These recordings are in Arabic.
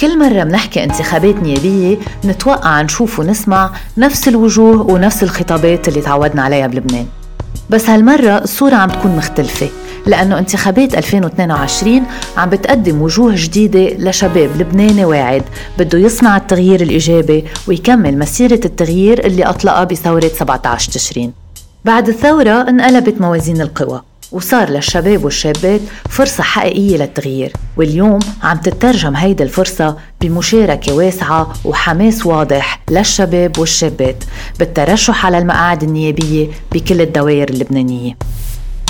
كل مرة منحكي انتخابات نيابية نتوقع نشوف ونسمع نفس الوجوه ونفس الخطابات اللي تعودنا عليها بلبنان. بس هالمرة الصورة عم تكون مختلفة لأنه انتخابات 2022 عم بتقدم وجوه جديدة لشباب لبناني واعد بده يصنع التغيير الإيجابي ويكمل مسيرة التغيير اللي أطلقها بثورة 17 تشرين. بعد الثورة انقلبت موازين القوى. وصار للشباب والشابات فرصة حقيقية للتغيير واليوم عم تترجم هيدي الفرصة بمشاركة واسعة وحماس واضح للشباب والشابات بالترشح على المقاعد النيابية بكل الدوائر اللبنانية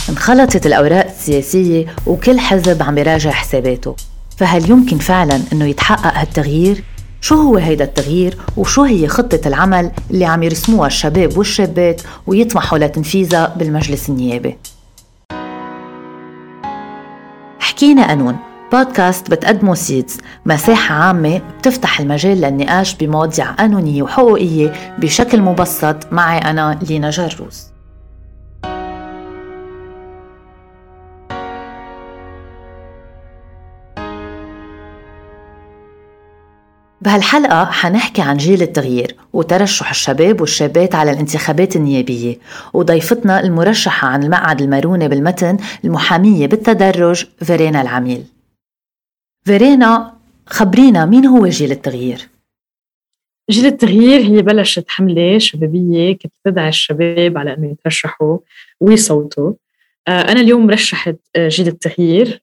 انخلطت الأوراق السياسية وكل حزب عم يراجع حساباته فهل يمكن فعلا أنه يتحقق هالتغيير؟ شو هو هيدا التغيير وشو هي خطة العمل اللي عم يرسموها الشباب والشابات ويطمحوا لتنفيذها بالمجلس النيابي حكينا قانون. بودكاست بتقدمه سيدز. مساحة عامة بتفتح المجال للنقاش بمواضيع قانونية وحقوقية بشكل مبسط. معي أنا لينا جروس. بهالحلقة حنحكي عن جيل التغيير وترشح الشباب والشابات على الانتخابات النيابية وضيفتنا المرشحة عن المقعد المارونة بالمتن المحامية بالتدرج فيرينا العميل. فيرينا خبرينا مين هو جيل التغيير؟ جيل التغيير هي بلشت حملة شبابية كانت تدعي الشباب على أنه يترشحوا ويصوتوا. آه، أنا اليوم مرشحة آه، جيل التغيير.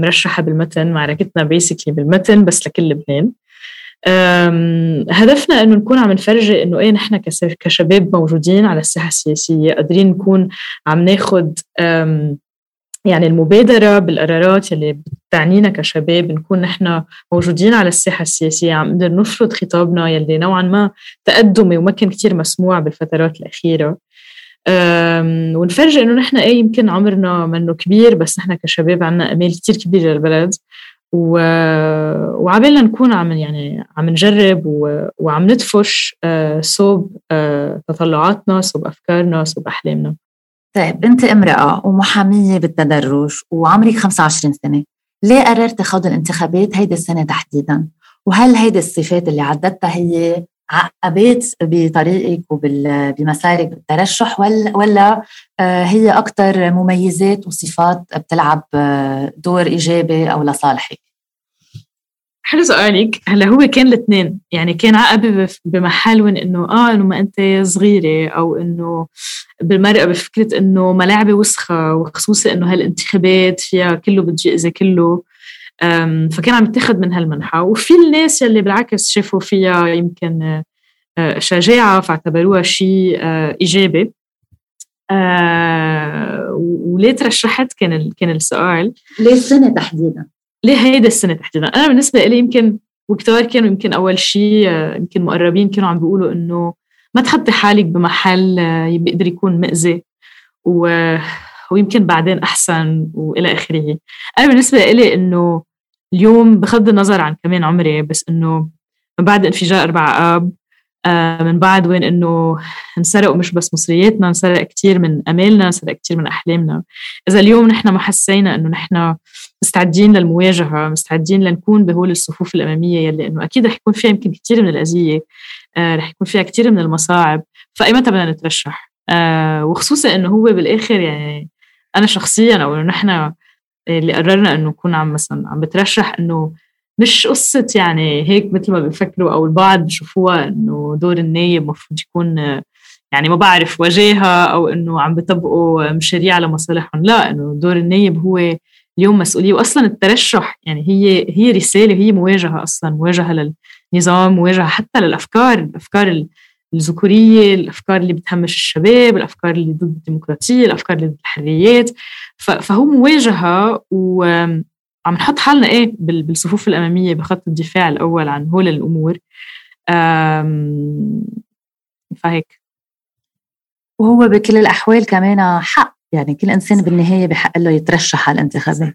مرشحة بالمتن معركتنا بيسكلي بالمتن بس لكل لبنان. هدفنا إنه نكون عم نفرجي إنه إيه نحن كشباب موجودين على الساحة السياسية قادرين نكون عم ناخذ يعني المبادرة بالقرارات اللي بتعنينا كشباب نكون نحن موجودين على الساحة السياسية عم نقدر نفرض خطابنا يلي نوعا ما تقدمي وما كان كتير مسموع بالفترات الأخيرة. ونفرجي إنه نحن إيه يمكن عمرنا منه كبير بس نحن كشباب عنا أمال كتير كبيرة للبلد. و... وعبالنا نكون عم يعني عم نجرب. وعم ندفش آه، صوب آه، تطلعاتنا صوب أفكارنا صوب أحلامنا طيب أنت امرأة ومحامية بالتدرج وعمرك 25 سنة ليه قررتي خوض الانتخابات هيدي السنة تحديدا وهل هيدي الصفات اللي عددتها هي عقبات بطريقك وبمسارك بالترشح ولا ولا آه، هي أكثر مميزات وصفات بتلعب آه، دور إيجابي أو لصالحك؟ حلو سؤالك هلا هو كان الاثنين يعني كان عقبة بمحل وين إنه آه إنه ما أنت صغيرة أو إنه بالمرأة بفكرة إنه ملاعبي وسخة وخصوصي إنه هالانتخابات فيها كله بتجي إذا كله فكان عم يتاخذ من هالمنحة. وفي الناس يلي بالعكس شافوا فيها يمكن آه، شجاعة فاعتبروها شيء آه، إيجابي. آه، وليه ترشحت كان كان السؤال. ليه السنة تحديدا؟ ليه هيدا السنة تحديدا؟ أنا بالنسبة لي يمكن وكتار كانوا يمكن أول شيء يمكن مقربين كانوا عم بيقولوا إنه ما تحطي حالك بمحل بيقدر يكون مأذي. و ويمكن بعدين أحسن وإلى آخره. أنا بالنسبة لي إنه اليوم بغض النظر عن كمان عمري بس إنه من بعد انفجار 4 آب آه، من بعد وين إنه انسرقوا مش بس مصرياتنا انسرق كثير من أمالنا انسرق كثير من أحلامنا. إذا اليوم نحن ما حسينا إنه نحن مستعدين للمواجهة مستعدين لنكون بهول الصفوف الأمامية يلي إنه أكيد رح يكون فيها يمكن كثير من الأذية آه، رح يكون فيها كثير من المصاعب. فايمتى بدنا نترشح؟ آه، وخصوصا إنه هو بالآخر يعني أنا شخصيا أو إنه نحن اللي قررنا إنه نكون عم مثلا عم بترشح إنه مش قصة يعني هيك مثل ما بيفكروا أو البعض بشوفوها إنه دور النايب المفروض يكون يعني ما بعرف وجاهة أو إنه عم بيطبقوا مشاريع لمصالحهم. لا إنه دور النايب هو اليوم مسؤولية. وأصلا الترشح يعني هي هي رسالة هي مواجهة أصلا مواجهة للنظام مواجهة حتى للأفكار الأفكار الذكورية الأفكار اللي بتهمش الشباب الأفكار اللي ضد الديمقراطية الأفكار اللي ضد الحريات. فهو مواجهة وعم نحط حالنا إيه بالصفوف الأمامية بخط الدفاع الأول عن هول الأمور. فهيك. وهو بكل الأحوال كمان حق. يعني كل إنسان بالنهاية بحق له يترشح على الانتخابات.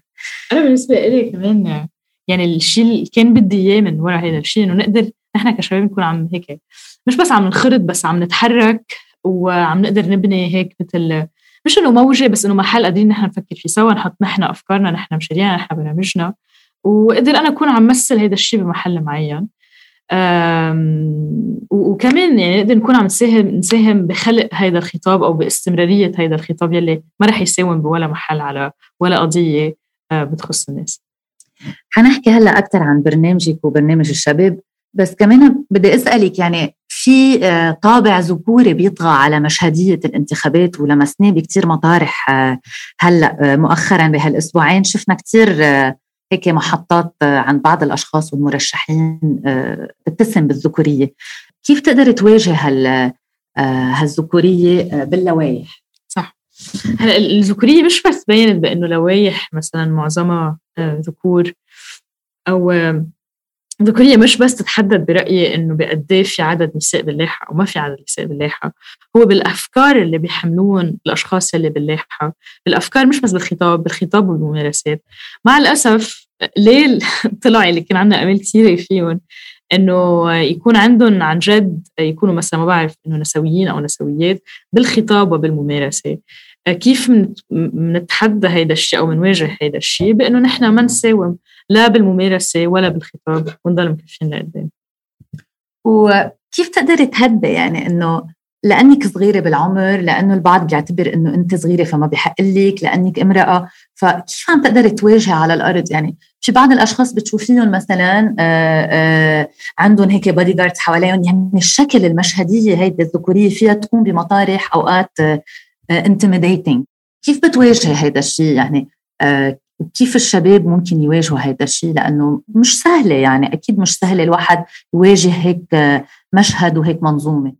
أنا بالنسبة لي كمان يعني الشيء اللي كان بدي إياه من وراء هذا الشيء إنه نقدر نحن كشباب نكون عم هيك مش بس عم نخرط بس عم نتحرك وعم نقدر نبني هيك مثل مش إنه موجة بس إنه محل قادرين نحن نفكر فيه سوا نحط نحن أفكارنا نحن مشاريعنا نحن برامجنا. وقدر أنا أكون عم مثل هذا الشيء بمحل معين. وكمان يعني نقدر نكون عم نساهم نساهم بخلق هذا الخطاب أو باستمرارية هذا الخطاب يلي ما رح يساوم بولا محل على ولا قضية آه، بتخص الناس. حنحكي هلأ أكثر عن برنامجك وبرنامج الشباب. بس كمان بدي أسألك يعني في آه، طابع ذكوري بيطغى على مشهدية الانتخابات ولمسناه بكثير مطارح آه، هلأ مؤخرا بهالأسبوعين شفنا كثير هيك محطات عند بعض الأشخاص والمرشحين تتسم بالذكورية. كيف تقدر تواجه هال هالذكورية باللوائح؟ صح. هلأ الذكورية مش بس بينت بأنه لوائح مثلا معظمها ذكور أو الذكورية مش بس تتحدد برأيي إنه بقد إيه في عدد نساء باللايحة أو ما في عدد نساء باللايحة هو بالأفكار اللي بيحملون الأشخاص اللي باللايحة بالأفكار مش بس بالخطاب بالخطاب والممارسات. مع الأسف ليه طلع اللي كان عندنا أمل كثيرة فيهم إنه يكون عندهم عن جد يكونوا مثلا ما بعرف إنه نسويين أو نسويات بالخطاب وبالممارسة. كيف بنتحدى هيدا الشيء أو بنواجه هيدا الشيء بإنه نحن ما نساوم؟ لا بالممارسة ولا بالخطاب ونضل مكفين لقدام. وكيف تقدري تهدي يعني إنه لأنك صغيرة بالعمر لأنه البعض بيعتبر إنه أنت صغيرة فما بحق لك لأنك امرأة فكيف عم تقدري تواجهي على الأرض؟ يعني في بعض الأشخاص بتشوفيهم مثلا آآ آآ عندهم هيك bodyguards حواليهم يعني الشكل المشهدية هيدي الذكورية فيها تكون بمطارح أوقات intimidating كيف بتواجهي هذا الشيء؟ يعني وكيف الشباب ممكن يواجهوا هذا الشيء؟ لأنه مش سهلة يعني أكيد مش سهلة الواحد يواجه هيك مشهد وهيك منظومة.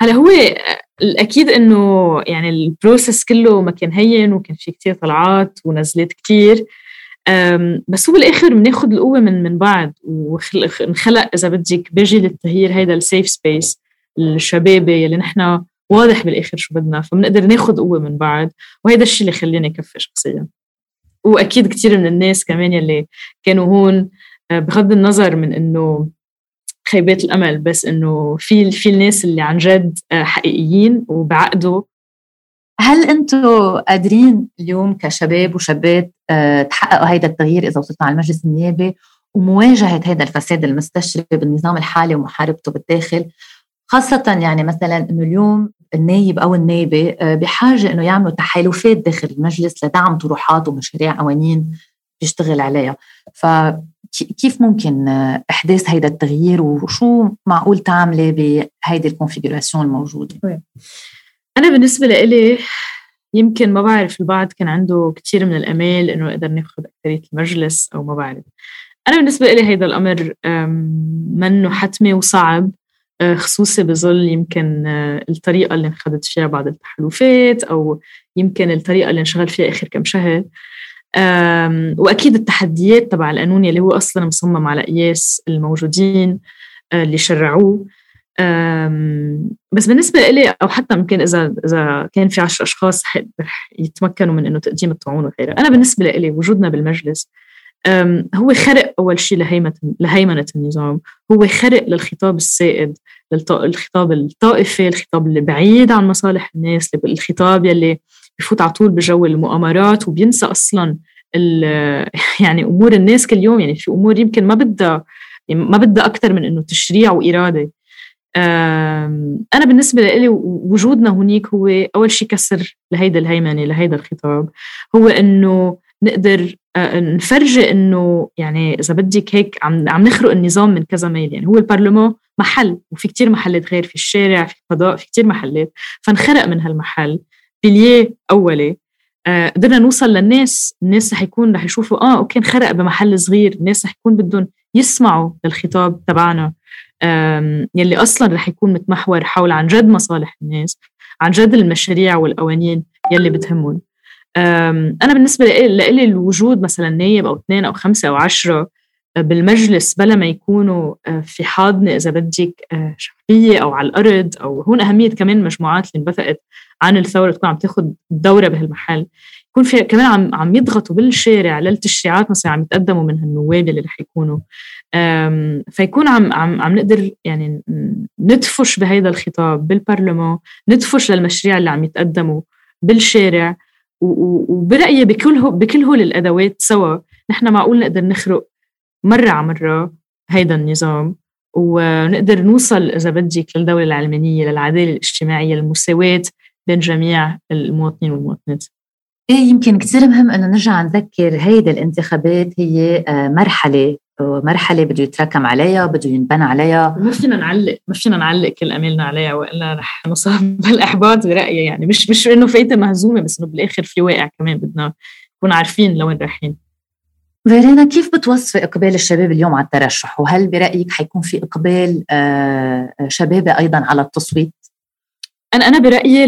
هلا هو الأكيد إنه يعني ال process كله ما كان هين وكان في كتير طلعات ونزلات كتير. بس هو بالآخر بناخذ القوة من من بعض ونخلق إذا بدك بيجي للتغيير هيدا ال safe space الشبابي اللي نحن واضح بالآخر شو بدنا فبنقدر ناخذ قوة من بعض وهذا الشيء اللي خلاني كفي شخصيا. وأكيد كثير من الناس كمان يلي كانوا هون آه، بغض النظر من إنه خيبات الأمل بس إنه في في الناس اللي عن جد آه، حقيقيين وبعقدوا هل أنتم قادرين اليوم كشباب وشابات آه، تحققوا هيدا التغيير إذا وصلتوا على المجلس النيابي ومواجهة هذا الفساد المستشري بالنظام الحالي ومحاربته بالداخل خاصة يعني مثلا إنه اليوم النايب أو النايبه آه، بحاجة إنه يعملوا تحالفات داخل المجلس لدعم طروحات ومشاريع قوانين بيشتغل عليها. فكيف ممكن آه، أحداث هيدا التغيير وشو معقول تعملي بهيدي الكونفيجراسيون الموجودة؟ أنا بالنسبة لإلي يمكن ما بعرف البعض كان عنده كثير من الأمال إنه نقدر ناخذ اكثريه المجلس أو ما بعرف. أنا بالنسبة لي هيدا الأمر منه حتمي وصعب. خصوصي بظل يمكن آه، الطريقة اللي انخذت فيها بعض التحالفات أو يمكن الطريقة اللي انشغل فيها آخر كم شهر. وأكيد التحديات تبع القانون اللي هو أصلا مصمم على قياس الموجودين آه، اللي شرعوه. بس بالنسبة لي أو حتى يمكن إذا إذا كان في عشر أشخاص رح يتمكنوا من إنه تقديم الطعون وغيرها. أنا بالنسبة لي وجودنا بالمجلس هو خرق أول شيء لهيمنة لهيمنة النظام. هو خرق للخطاب السائد للخطاب الطائفي الخطاب اللي بعيد عن مصالح الناس الخطاب يلي بفوت على طول بجو المؤامرات وبينسى أصلا يعني أمور الناس كل يوم يعني في أمور يمكن ما بدها يعني ما بدها أكثر من إنه تشريع وإرادة. أنا بالنسبة لي وجودنا هنيك هو أول شيء كسر لهيدا الهيمنة لهيدا الخطاب. هو إنه نقدر نفرجي إنه يعني إذا بدك هيك عم عم نخرق النظام من كذا ميل. يعني هو البرلمان محل وفي كتير محلات غير في الشارع في القضاء في كتير محلات. فانخرق من هالمحل. بلية أولي. آه قدرنا نوصل للناس. الناس رح يكون رح يشوفوا آه أوكي انخرق بمحل صغير. الناس رح يكون بدهم يسمعوا للخطاب تبعنا. يلي أصلا رح يكون متمحور حول عن جد مصالح الناس عن جد المشاريع والقوانين يلي بتهمهم. أنا بالنسبة لي الوجود مثلا نايب أو اثنين أو خمسة أو عشرة آه، بالمجلس بلا ما يكونوا آه، في حاضنة إذا بدك آه، شعبية أو على الأرض أو هون أهمية كمان المجموعات اللي انبثقت عن الثورة تكون عم تاخذ دورة بهالمحل. يكون في كمان عم عم يضغطوا بالشارع للتشريعات مثلا عم يتقدموا من هالنواب اللي رح يكونوا. فيكون عم عم عم نقدر يعني ندفش بهيدا الخطاب بالبرلمان ندفش للمشاريع اللي عم يتقدموا بالشارع وبرأيي بكل بكل هول الأدوات سوا نحن معقول نقدر نخرق مرة على مرة هيدا النظام ونقدر نوصل إذا بدك للدولة العلمانية للعدالة الاجتماعية المساواة بين جميع المواطنين والمواطنات. يمكن كثير مهم إنه نرجع نذكر هيدي الانتخابات هي آه، مرحلة مرحلة بده يتراكم عليها بده ينبنى عليها. ما فينا نعلق ما فينا نعلق كل أمالنا عليها وإلا رح نصاب بالإحباط برأيي يعني. مش مش إنه فايتة مهزومة بس إنه بالآخر في واقع كمان بدنا نكون عارفين لوين رايحين. فيرينا كيف بتوصفي إقبال الشباب اليوم على الترشح؟ وهل برأيك حيكون في إقبال آه، شبابي أيضا على التصويت؟ أنا أنا برأيي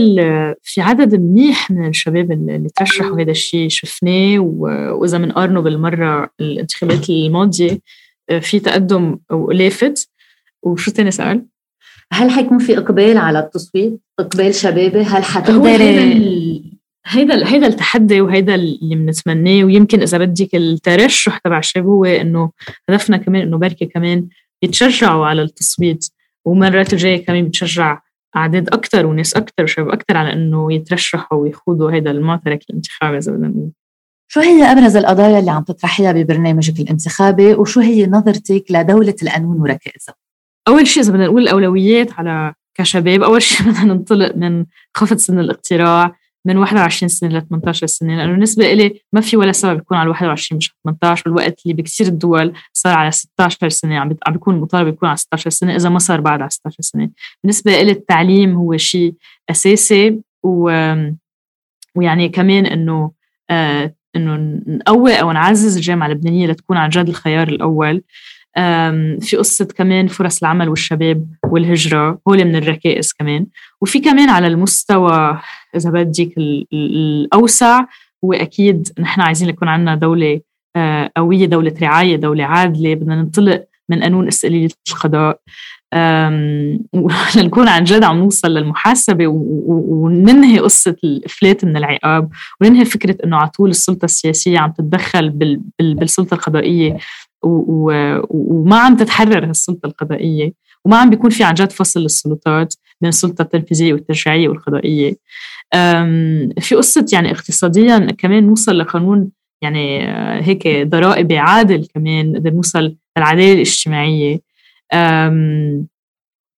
في عدد منيح من الشباب اللي ترشحوا هذا الشيء شفناه وإذا بنقارنه بالمرة الانتخابات الماضية آه، في تقدم لافت وشو تاني سؤال؟ هل حيكون في إقبال على التصويت؟ إقبال شبابي هل حتقدري هيدا هيدا التحدي وهيدا اللي بنتمناه ويمكن إذا بدك الترشح تبع الشباب هو إنه هدفنا كمان إنه بركي كمان يتشجعوا على التصويت ومرات الجاية كمان بتشجع اعداد أكثر وناس أكثر وشباب أكثر على إنه يترشحوا ويخوضوا هيدا المعترك الانتخابي إذا بدنا نقول شو هي أبرز القضايا اللي عم تطرحيها ببرنامجك الانتخابي وشو هي نظرتك لدولة القانون وركائزها؟ أول شيء إذا بدنا نقول الأولويات على كشباب أول شيء بدنا ننطلق من خفض سن الاقتراع من 21 سنة ل 18 سنة لأنه بالنسبة لي ما في ولا سبب يكون على 21 مش 18 بالوقت اللي بكثير الدول صار على 16 سنة عم عم بيكون المطالب يكون على 16 سنة إذا ما صار بعد على 16 سنة. بالنسبة لي التعليم هو شيء أساسي و ويعني كمان إنه آه إنه نقوي أو نعزز الجامعة اللبنانية لتكون عن جد الخيار الأول. في قصة كمان فرص العمل والشباب والهجرة هول من الركائز كمان. وفي كمان على المستوى إذا بدك الأوسع هو أكيد نحن عايزين يكون عندنا دولة آه، قوية دولة رعاية دولة عادلة بدنا ننطلق من قانون استقلالية القضاء. لنكون عن جد عم نوصل للمحاسبة وننهي قصة الإفلات من العقاب وننهي فكرة إنه على طول السلطة السياسية عم تتدخل بالسلطة القضائية وما عم تتحرر هالسلطة القضائية وما عم بيكون في عن جد فصل للسلطات بين السلطة التنفيذية والتشريعية والقضائية. في قصة يعني اقتصاديا كمان نوصل لقانون يعني آه، هيك ضرائبي عادل كمان نقدر نوصل للعدالة الاجتماعية.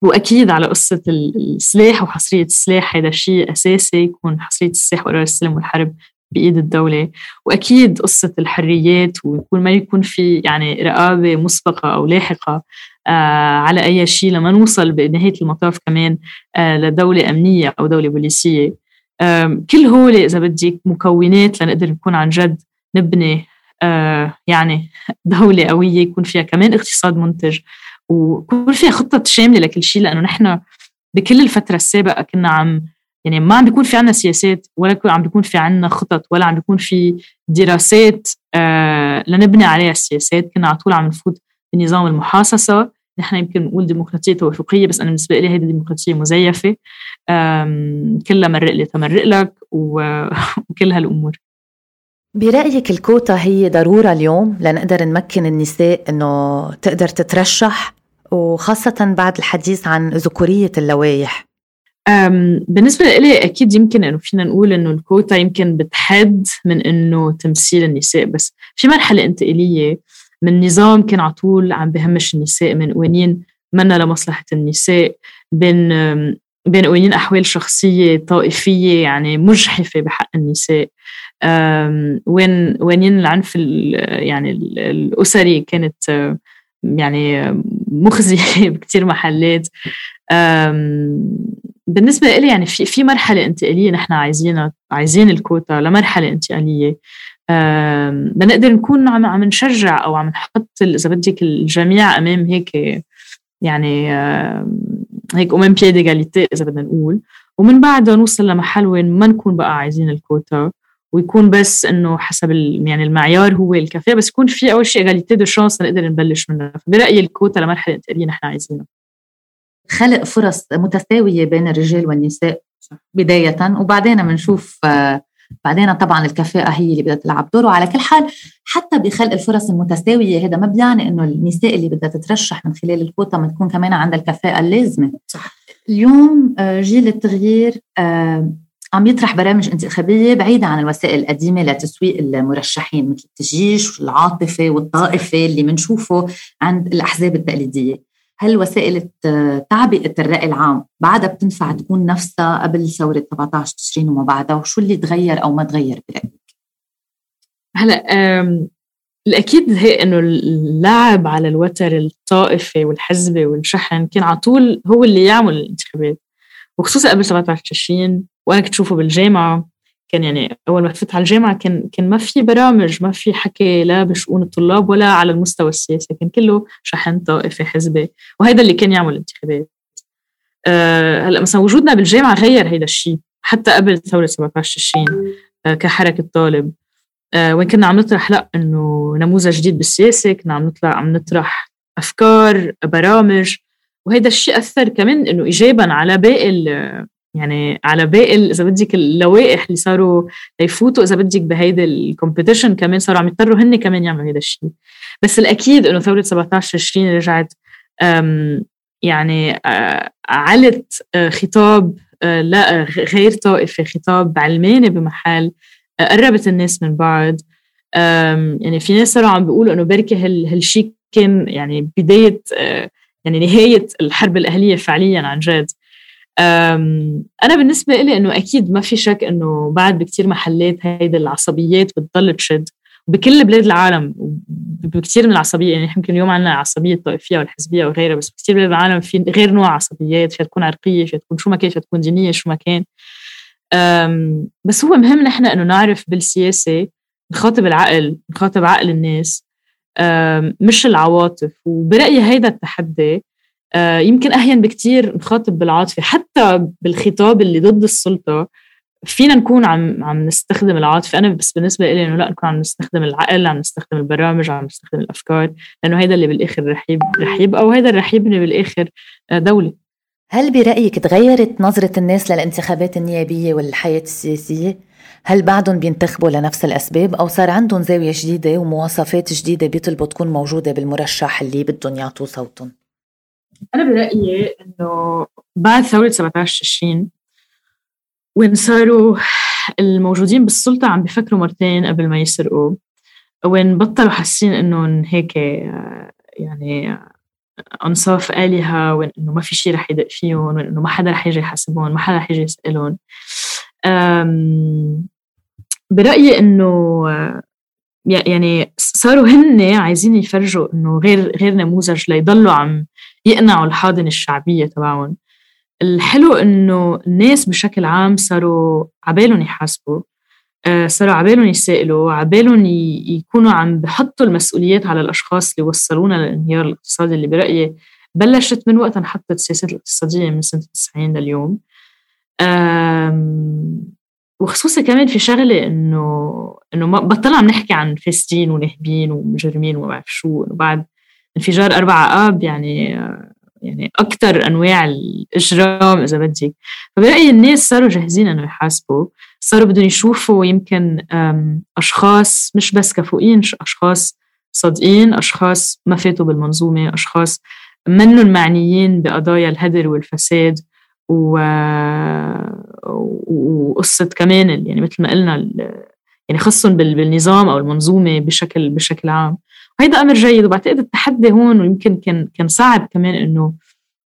وأكيد على قصة السلاح وحصرية السلاح هذا شيء أساسي يكون حصرية السلاح وقرار السلم والحرب بإيد الدولة. وأكيد قصة الحريات ويكون ما يكون في يعني رقابة مسبقة أو لاحقة آه على أي شيء لما نوصل بنهاية المطاف كمان آه لدولة أمنية أو دولة بوليسية. كل هول إذا بدك مكونات لنقدر نكون عن جد نبني آه يعني دولة قوية يكون فيها كمان اقتصاد منتج ويكون فيها خطة شاملة لكل شيء لأنه نحن بكل الفترة السابقة كنا عم يعني ما عم بيكون في عنا سياسات ولا عم بيكون في عنا خطط ولا عم بيكون في دراسات آه لنبني عليها السياسات كنا على طول عم نفوت بنظام المحاصصة. نحن يمكن نقول ديمقراطية توافقية بس أنا بالنسبة لي هيدي ديمقراطية مزيفة. كلها مرق لي تمرق لك وكل هالأمور. برأيك الكوتا هي ضرورة اليوم لنقدر نمكن النساء إنه تقدر تترشح وخاصة بعد الحديث عن ذكورية اللوائح؟ بالنسبة لي أكيد يمكن إنه فينا نقول إنه الكوتا يمكن بتحد من إنه تمثيل النساء بس في مرحلة انتقالية من نظام كان على طول عم بهمش النساء من قوانين منا لمصلحة النساء بين بين قوانين أحوال شخصية طائفية يعني مجحفة بحق النساء. وين قوانين العنف يعني الأسري كانت يعني مخزية بكتير محلات. بالنسبة لي يعني في في مرحلة انتقالية نحن عايزينها عايزين الكوتا لمرحلة انتقالية. بنقدر نكون عم عم نشجع أو عم نحط إذا بدك الجميع أمام هيك يعني هيك امام بيد ايجاليتي إذا بدنا نقول. ومن بعدها نوصل لمحل وين ما نكون بقى عايزين الكوتا. ويكون بس إنه حسب يعني المعيار هو الكفاءه بس يكون في أول شيء égalité de chances نقدر نبلش منها. فبرأيي الكوتا لمرحلة انتقاليه نحن عايزينها. خلق فرص متساوية بين الرجال والنساء بداية. وبعدين بنشوف آه، بعدين طبعا الكفاءة هي اللي بدها تلعب دور وعلى كل حال حتى بخلق الفرص المتساوية هذا ما بيعني إنه النساء اللي بدها تترشح من خلال الكوتا ما تكون كمان عندها الكفاءة اللازمة صح. اليوم آه، جيل التغيير آه، عم يطرح برامج انتخابية بعيدة عن الوسائل القديمة لتسويق المرشحين مثل التجيش والعاطفة والطائفة اللي بنشوفه عند الأحزاب التقليدية هل وسائل تعبئة الرأي العام بعدها بتنفع تكون نفسها قبل ثورة 17 تشرين وما بعدها وشو اللي تغير أو ما تغير برأيك؟ هلأ الأكيد هي إنه اللعب على الوتر الطائفي والحزبي والشحن كان على طول هو اللي يعمل الانتخابات وخصوصا قبل 17 تشرين وأنا كنت بالجامعة كان يعني أول ما فتت على الجامعة كان كان ما في برامج ما في حكي لا بشؤون الطلاب ولا على المستوى السياسي كان كله شحن طائفي حزبي وهذا اللي كان يعمل الانتخابات. أه هلأ مثلا وجودنا بالجامعة غير هيدا الشيء حتى قبل ثورة 17 تشرين أه كحركة طالب. أه وين كنا عم نطرح لأ إنه نموذج جديد بالسياسة كنا عم نطلع عم نطرح أفكار برامج وهذا الشيء أثر كمان إنه ايجابا على باقي يعني على باقي إذا بدك اللوائح اللي صاروا يفوتوا إذا بدك بهيدي الكومبيتيشن كمان صاروا عم يضطروا هن كمان يعملوا هذا الشيء بس الأكيد إنه ثورة 17 20 رجعت يعني علت خطاب لا غير طائفي خطاب علماني بمحل قربت الناس من بعض. يعني في ناس صاروا عم بيقولوا إنه بركي هالشيء كان يعني بداية يعني نهاية الحرب الأهلية فعليا عن جد. أنا بالنسبة لي إنه أكيد ما في شك إنه بعد بكثير محلات هيدي العصبيات بتضل تشد. بكل بلاد العالم بكثير من العصبية يعني يمكن اليوم عندنا عصبية الطائفيه والحزبية وغيرها بس بكثير بلاد العالم في غير نوع عصبيات فيها تكون عرقية فيها تكون شو ما كان فيها تكون دينيه شو ما كان. بس هو مهم نحن إنه نعرف بالسياسة نخاطب العقل نخاطب عقل الناس. مش العواطف. وبرأيي هيدا التحدي يمكن أهين بكتير نخاطب بالعاطفة حتى بالخطاب اللي ضد السلطة فينا نكون عم عم نستخدم العاطفة أنا بس بالنسبة لي إنه لا نكون عم نستخدم العقل عم نستخدم البرامج عم نستخدم الأفكار لأنه هيدا اللي بالآخر رح رح يبقى وهيدا اللي رح يبني بالآخر آه، دولة هل برأيك تغيرت نظرة الناس للانتخابات النيابية والحياة السياسية؟ هل بعدهم بينتخبوا لنفس الأسباب أو صار عندهم زاوية جديدة ومواصفات جديدة بيطلبوا تكون موجودة بالمرشح اللي بدهم يعطوه صوتهم؟ أنا برأيي إنه بعد ثورة 17 تشرين وين صاروا الموجودين بالسلطة عم بيفكروا مرتين قبل ما يسرقوا وين بطلوا حاسين إنهم هيك يعني أنصاف آلهة وإن إنه ما في شيء رح يدق فيهم وإن إنه ما حدا رح يجي يحاسبهم ما حدا رح يجي يسألهم. برأيي إنه يعني صاروا هن عايزين يفرجوا إنه غير غير نموذج ليضلوا عم يقنعوا الحاضنة الشعبية تبعهم. الحلو إنه الناس بشكل عام صاروا عبالهم يحاسبوا. آه، صاروا عبالهم يسائلوا عبالهم يكونوا عم بحطوا المسؤوليات على الأشخاص اللي وصلونا للانهيار الاقتصادي اللي برأيي بلشت من وقت انحطت السياسات الاقتصادية من سنة 90 لليوم. وخصوصا كمان في شغلة إنه إنه بطلنا عم نحكي عن فاسدين ونهبين ومجرمين وما بعرف شو بعد انفجار أربعة آب يعني يعني أكثر أنواع الإجرام إذا بدك. فبرأيي الناس صاروا جاهزين إنه يحاسبوا صاروا بدهم يشوفوا يمكن أشخاص مش بس كفؤين أشخاص صادقين أشخاص ما فاتوا بالمنظومة أشخاص منهم معنيين بقضايا الهدر والفساد و... وقصة كمان يعني مثل ما قلنا يعني خصهم بالنظام أو المنظومة بشكل بشكل عام. وهيدا أمر جيد وبعتقد التحدي هون ويمكن كان كان صعب كمان إنه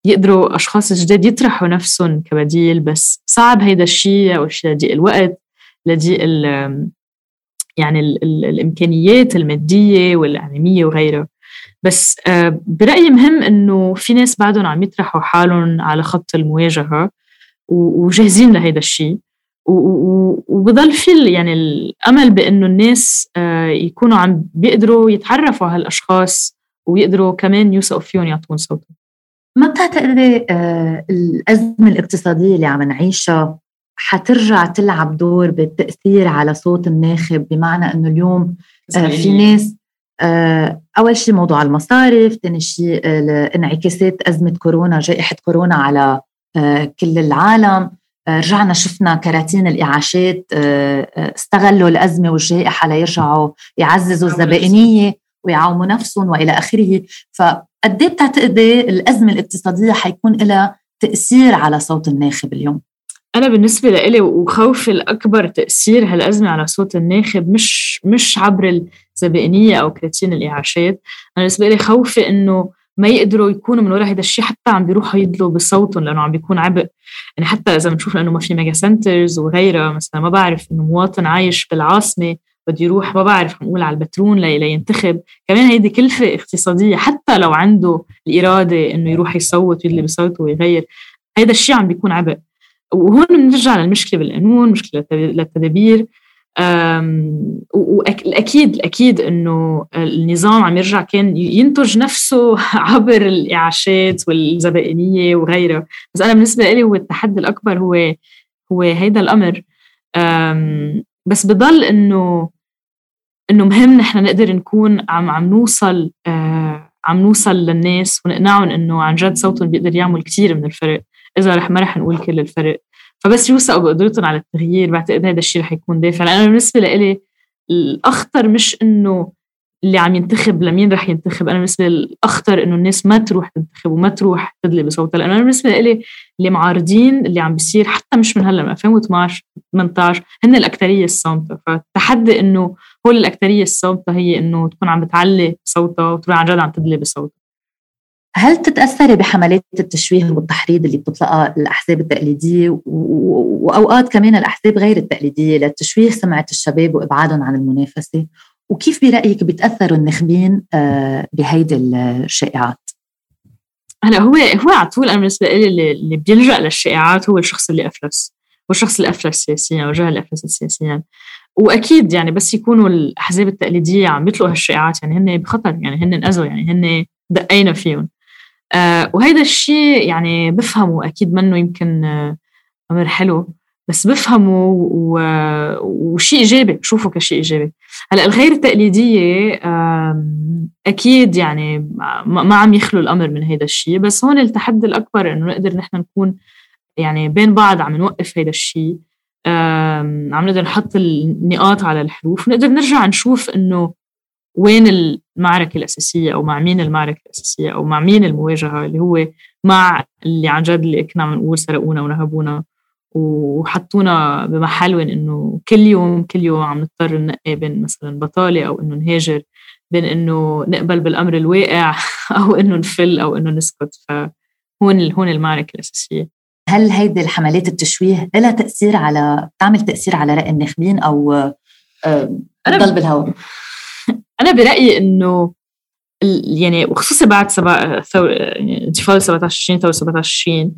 يقدروا أشخاص جداد يطرحوا نفسهم كبديل بس صعب هيدا الشيء أول شيء لضيق الوقت لضيق يعني ال ال الإمكانيات المادية والإعلامية وغيرها بس آه، برأيي مهم إنه في ناس بعدهم عم يطرحوا حالهم على خط المواجهة وجاهزين لهيدا الشيء. وبضل في يعني الأمل بإنه الناس آه، يكونوا عم بيقدروا يتعرفوا على هالأشخاص ويقدروا كمان يوثقوا فيهم يعطون صوتهم. ما بتعتقدي آه، الأزمة الاقتصادية اللي عم نعيشها حترجع تلعب دور بالتأثير على صوت الناخب؟ بمعنى إنه اليوم في ناس أول شيء موضوع المصارف ثاني شيء انعكاسات أزمة كورونا جائحة كورونا على كل العالم. رجعنا شفنا كراتين الإعاشات استغلوا الأزمة والجائحة ليرجعوا يعززوا الزبائنية ويعاوموا نفسهم وإلى آخره فقد إيه بتعتقدي الأزمة الاقتصادية حيكون لها تأثير على صوت الناخب اليوم؟ أنا بالنسبة لإلي وخوفي الأكبر تأثير هالأزمة على صوت الناخب مش مش عبر الزبائنية أو كراتين الإعاشات، أنا بالنسبة لي خوفي إنه ما يقدروا يكونوا من وراء هذا الشيء حتى عم بيروحوا يدلوا بصوتهم لأنه عم بيكون عبء. يعني حتى إذا بنشوف إنه ما في mega centers وغيرها مثلا ما بعرف إنه مواطن عايش بالعاصمة بده يروح ما بعرف نقول على البترون لينتخب. كمان هيدي كلفة اقتصادية حتى لو عنده الإرادة إنه يروح يصوت ويدلي بصوته ويغير هيدا الشيء عم بيكون عبء. وهون بنرجع للمشكلة بالقانون مشكلة للتدابير. والاكيد الأكيد إنه النظام عم يرجع كان ينتج نفسه عبر الإعاشات والزبائنية وغيرها بس أنا بالنسبة لي هو التحدي الأكبر هو هو هيدا الأمر. بس بضل إنه إنه مهم نحن نقدر نكون عم عم نوصل عم نوصل للناس ونقنعهم إنه عن جد صوتهم بيقدر يعمل كثير من الفرق. إذا رح ما رح نقول كل الفرق. فبس يوثقوا بقدرتهم على التغيير بعتقد هذا الشيء رح يكون دافع. لأنه بالنسبة لإلي الأخطر مش إنه اللي عم ينتخب لمين رح ينتخب أنا بالنسبة لي الأخطر إنه الناس ما تروح تنتخب وما تروح تدلي بصوتها. لأنه أنا بالنسبة لي اللي معارضين اللي عم بيصير حتى مش من هلأ من 2012 18 هن الأكترية الصامتة. فالتحدي إنه هول الأكترية الصامتة هي إنه تكون عم بتعلي صوتها وتكون عن جد عم تدلي بصوتها. هل تتأثري بحملات التشويه والتحريض اللي بتطلقها الأحزاب التقليدية وأوقات كمان الأحزاب غير التقليدية لتشويه سمعة الشباب وإبعادهم عن المنافسة؟ وكيف برأيك بيتأثروا النخبين آه، بهيدي الشائعات؟ هلا هو هو على طول أنا بالنسبة لي اللي بيلجأ للشائعات هو الشخص اللي أفلس والشخص اللي أفلس سياسيا أو جهل افلس سياسيا. وأكيد يعني بس يكونوا الأحزاب التقليدية عم يطلقوا هالشائعات يعني هن بخطر يعني هن انأذوا يعني هن دقينا فيهم. وهيدا الشيء يعني بفهمه أكيد منه يمكن آه أمر حلو بس بفهمه وشيء إيجابي بشوفه كشيء إيجابي. هلأ الغير التقليدية أكيد يعني ما عم يخلو الأمر من هيدا الشيء بس هون التحدي الأكبر إنه نقدر نحن نكون يعني بين بعض عم نوقف هيدا الشيء عم نقدر نحط النقاط على الحروف ونقدر نرجع نشوف إنه وين المعركة الأساسية أو مع مين المعركة الأساسية أو مع مين المواجهة اللي هو مع اللي عن جد اللي كنا عم نقول سرقونا ونهبونا وحطونا بمحل وين إنه كل يوم كل يوم عم نضطر ننقي بين مثلا بطالة أو إنه نهاجر بين إنه نقبل بالأمر الواقع أو إنه نفل أو إنه نسكت فهون هون المعركة الأساسية هل هيدي الحملات التشويه لها تأثير على تعمل تأثير على رأي الناخبين أو آه، ضل بالهواء؟ أنا برأيي إنه يعني وخصوصا بعد سبع ثور يعني انتفاضة 17 ثورة 17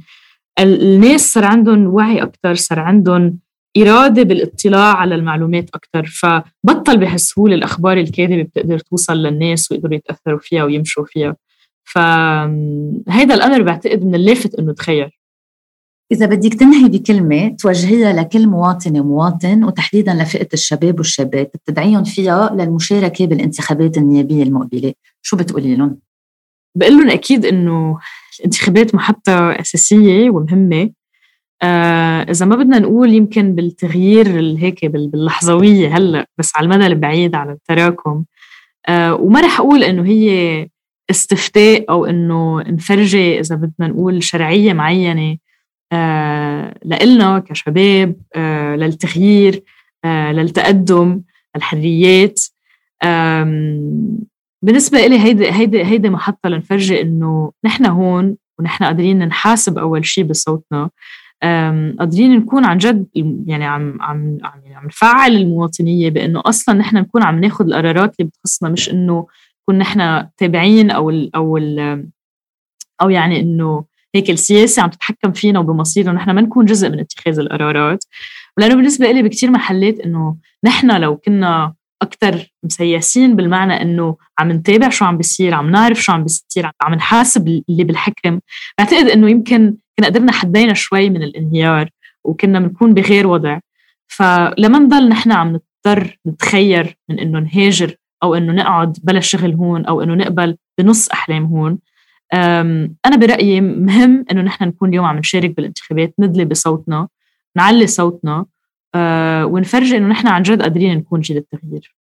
الناس صار عندهم وعي أكثر صار عندهم إرادة بالاطلاع على المعلومات أكثر فبطل بهالسهولة الأخبار الكاذبة بتقدر توصل للناس ويقدروا يتأثروا فيها ويمشوا فيها. فهذا الأمر بعتقد من اللافت إنه تخير. إذا بدك تنهي بكلمة توجهيها لكل مواطنة ومواطن وتحديدا لفئة الشباب والشابات بتدعيهم فيها للمشاركة بالانتخابات النيابية المقبلة. شو بتقولي لهم؟ بقول لهم أكيد إنه الانتخابات محطة أساسية ومهمة. آه إذا ما بدنا نقول يمكن بالتغيير هيك باللحظوية هلأ بس على المدى البعيد على التراكم. آه وما رح أقول إنه هي استفتاء أو إنه نفرجي إذا بدنا نقول شرعية معينة. لإلنا كشباب آه، للتغيير آه، للتقدم الحريات بالنسبة إلي هيدي هيدي هيدي محطة لنفرجي إنه نحن هون ونحن قادرين نحاسب أول شيء بصوتنا. قادرين نكون عن جد يعني عم عم عم, يعني عم نفعل المواطنية بإنه أصلا نحن نكون عم ناخذ القرارات اللي بتخصنا مش إنه نكون نحن تابعين أو ال أو ال أو يعني إنه هيك السياسة عم تتحكم فينا وبمصيرنا ونحن ما نكون جزء من اتخاذ القرارات. لأنه بالنسبة لي بكثير محلات إنه نحن لو كنا أكثر مسيسين بالمعنى إنه عم نتابع شو عم بيصير عم نعرف شو عم بيصير عم نحاسب اللي بالحكم بعتقد إنه يمكن كنا قدرنا حدينا شوي من الانهيار وكنا بنكون بغير وضع. فلما نضل نحن عم نضطر نتخير من إنه نهاجر أو إنه نقعد بلا شغل هون أو إنه نقبل بنص أحلام هون أنا برأيي مهم إنه نحن نكون اليوم عم نشارك بالانتخابات ندلي بصوتنا نعلي صوتنا أه، ونفرجي إنه نحن عن جد قادرين نكون جيل التغيير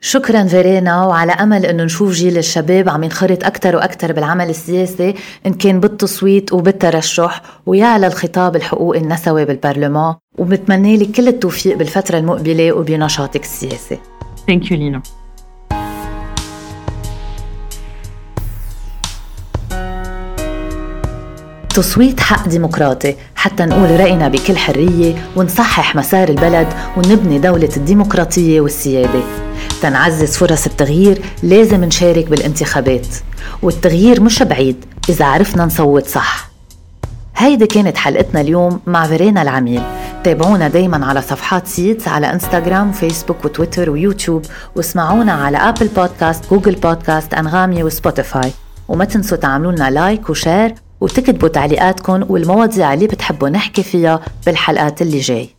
شكرا فيرينا وعلى أمل إنه نشوف جيل الشباب عم ينخرط أكثر وأكثر بالعمل السياسي إن كان بالتصويت وبالترشح ويعلى الخطاب الحقوقي النسوي بالبرلمان وبتمنى لك كل التوفيق بالفترة المقبلة وبنشاطك السياسي. thank you لينا. تصويت حق ديمقراطي حتى نقول رأينا بكل حرية ونصحح مسار البلد ونبني دولة الديمقراطية والسيادة. تنعزز فرص التغيير لازم نشارك بالانتخابات. والتغيير مش بعيد إذا عرفنا نصوت صح. هيدي كانت حلقتنا اليوم مع فيرينا العميل. تابعونا دايما على صفحات سيتس على إنستغرام وفيسبوك وتويتر ويوتيوب. واسمعونا على Apple Podcast Google Podcast انغامي وسبوتيفاي. وما تنسوا تعملوا لنا like و share وتكتبوا تعليقاتكم والمواضيع اللي بتحبوا نحكي فيها بالحلقات اللي جاي.